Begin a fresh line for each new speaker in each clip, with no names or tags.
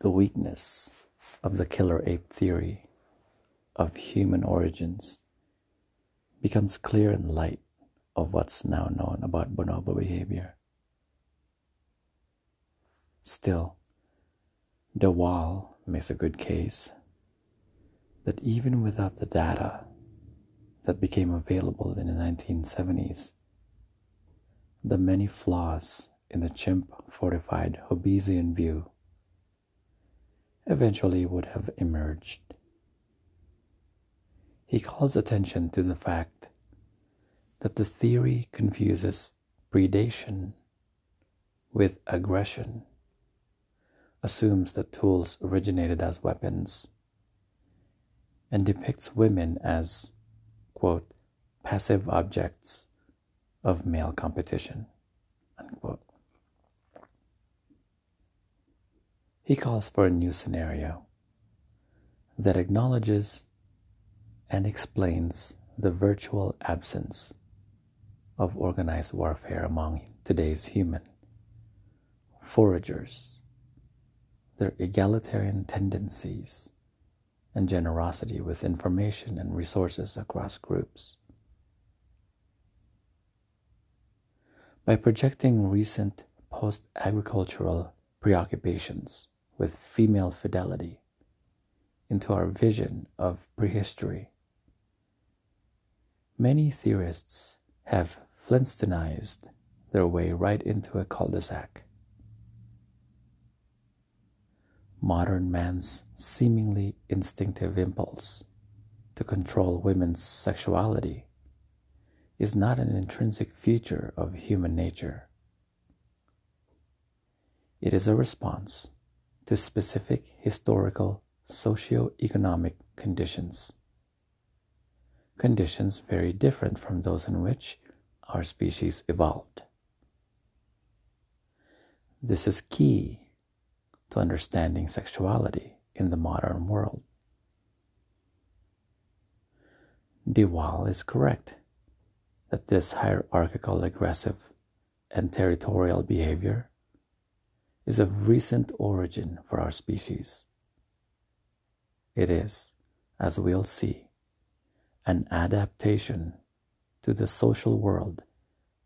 the weakness of the killer ape theory of human origins becomes clear in light of what's now known about bonobo behavior. Still, De Waal makes a good case that even without the data that became available in the 1970s, the many flaws in the chimp fortified Hobbesian view eventually would have emerged. He calls attention to the fact that the theory confuses predation with aggression, assumes that tools originated as weapons, and depicts women as, quote, passive objects of male competition. Unquote. He calls for a new scenario that acknowledges and explains the virtual absence of organized warfare among today's human foragers, their egalitarian tendencies, and generosity with information and resources across groups. By projecting recent post agricultural preoccupations with female fidelity into our vision of prehistory, many theorists have Flintstonized their way right into a cul de sac. Modern man's seemingly instinctive impulse to control women's sexuality is not an intrinsic feature of human nature. It is a response to specific historical socio-economic conditions. Conditions very different from those in which our species evolved. This is key to understanding sexuality in the modern world. De Waal is correct that this hierarchical, aggressive, and territorial behavior is of recent origin for our species. It is, as we'll see, an adaptation to the social world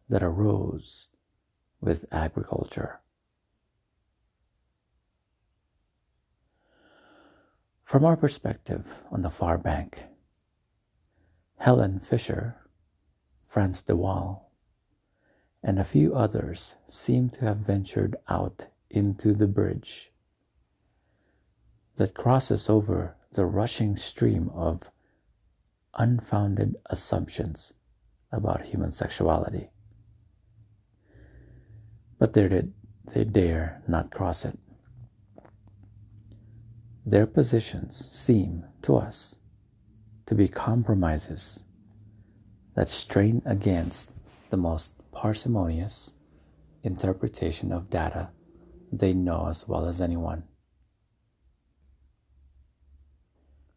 that arose with agriculture. From our perspective on the far bank, Helen Fisher Frans de Waal, and a few others seem to have ventured out into the bridge that crosses over the rushing stream of unfounded assumptions about human sexuality. But they, did, they dare not cross it. Their positions seem to us to be compromises that strain against the most parsimonious interpretation of data they know as well as anyone.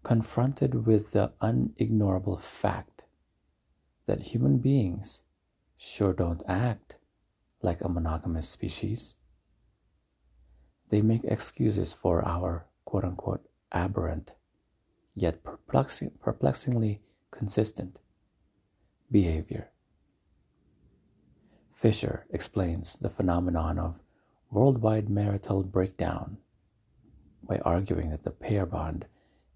Confronted with the unignorable fact that human beings sure don't act like a monogamous species, they make excuses for our quote unquote aberrant, yet perplexing, perplexingly consistent behavior. Fisher explains the phenomenon of worldwide marital breakdown by arguing that the pair bond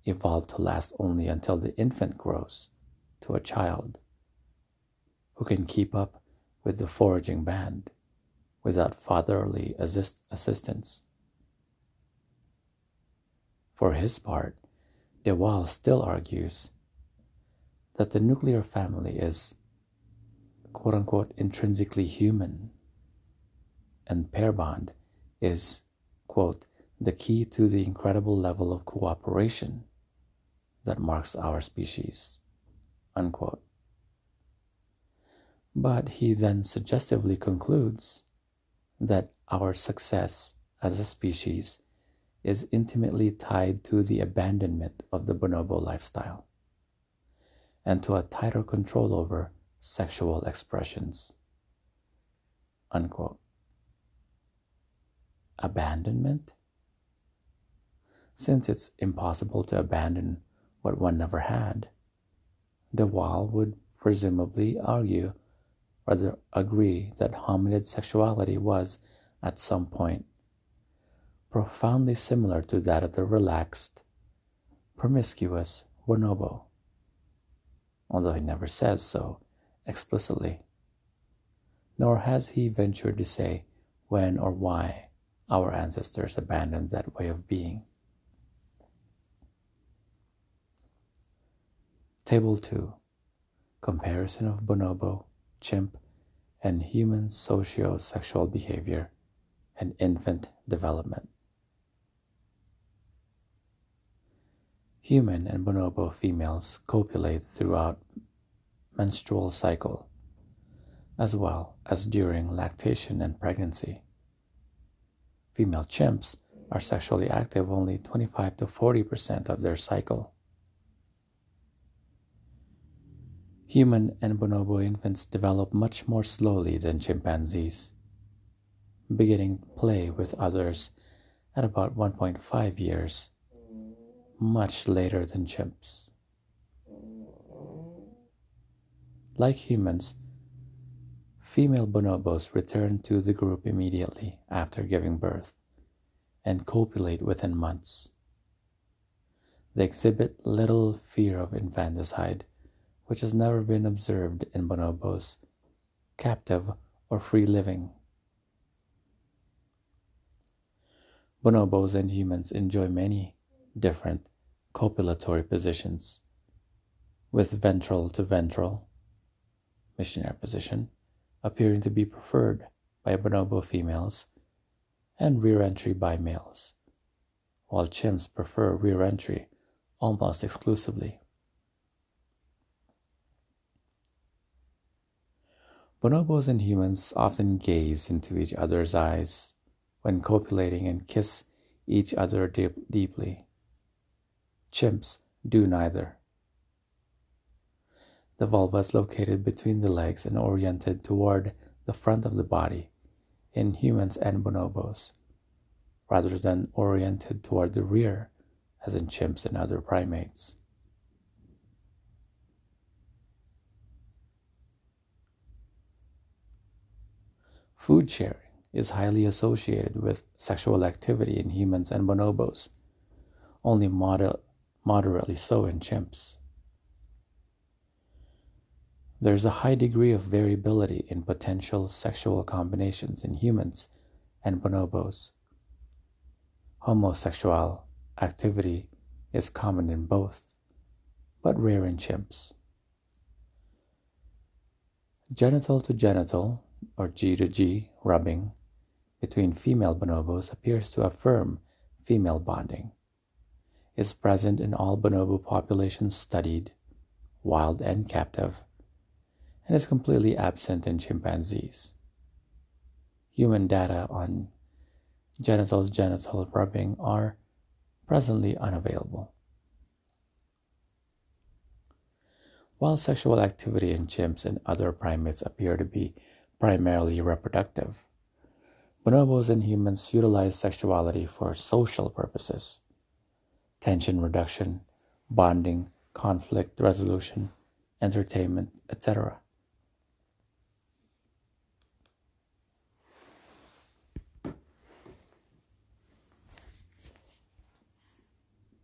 evolved to last only until the infant grows to a child who can keep up with the foraging band without fatherly assist- assistance. For his part, De Waal still argues that the nuclear family is quote unquote intrinsically human and pair bond is quote the key to the incredible level of cooperation that marks our species unquote but he then suggestively concludes that our success as a species is intimately tied to the abandonment of the bonobo lifestyle and to a tighter control over sexual expressions. Unquote. Abandonment? Since it's impossible to abandon what one never had, de Waal would presumably argue, rather agree, that hominid sexuality was, at some point, profoundly similar to that of the relaxed, promiscuous bonobo, although he never says so explicitly. Nor has he ventured to say when or why our ancestors abandoned that way of being. Table 2 Comparison of bonobo, chimp, and human socio sexual behavior and infant development. Human and bonobo females copulate throughout menstrual cycle as well as during lactation and pregnancy. Female chimps are sexually active only 25 to 40% of their cycle. Human and bonobo infants develop much more slowly than chimpanzees, beginning play with others at about 1.5 years, much later than chimps. Like humans, female bonobos return to the group immediately after giving birth and copulate within months. They exhibit little fear of infanticide which has never been observed in bonobos, captive or free living. Bonobos and humans enjoy many different copulatory positions, with ventral to ventral missionary position appearing to be preferred by bonobo females and rear entry by males, while chimps prefer rear entry almost exclusively. Bonobos and humans often gaze into each other's eyes when copulating and kiss each other deep, deeply. Chimps do neither. The vulva is located between the legs and oriented toward the front of the body in humans and bonobos, rather than oriented toward the rear as in chimps and other primates. Food sharing is highly associated with sexual activity in humans and bonobos, only moder- moderately so in chimps. There is a high degree of variability in potential sexual combinations in humans and bonobos. Homosexual activity is common in both, but rare in chimps. Genital to genital or G to G rubbing between female bonobos appears to affirm female bonding. Is present in all bonobo populations studied, wild and captive, and is completely absent in chimpanzees. Human data on genital genital rubbing are presently unavailable. While sexual activity in chimps and other primates appear to be primarily reproductive. Bonobos and humans utilize sexuality for social purposes tension reduction, bonding, conflict resolution, entertainment, etc.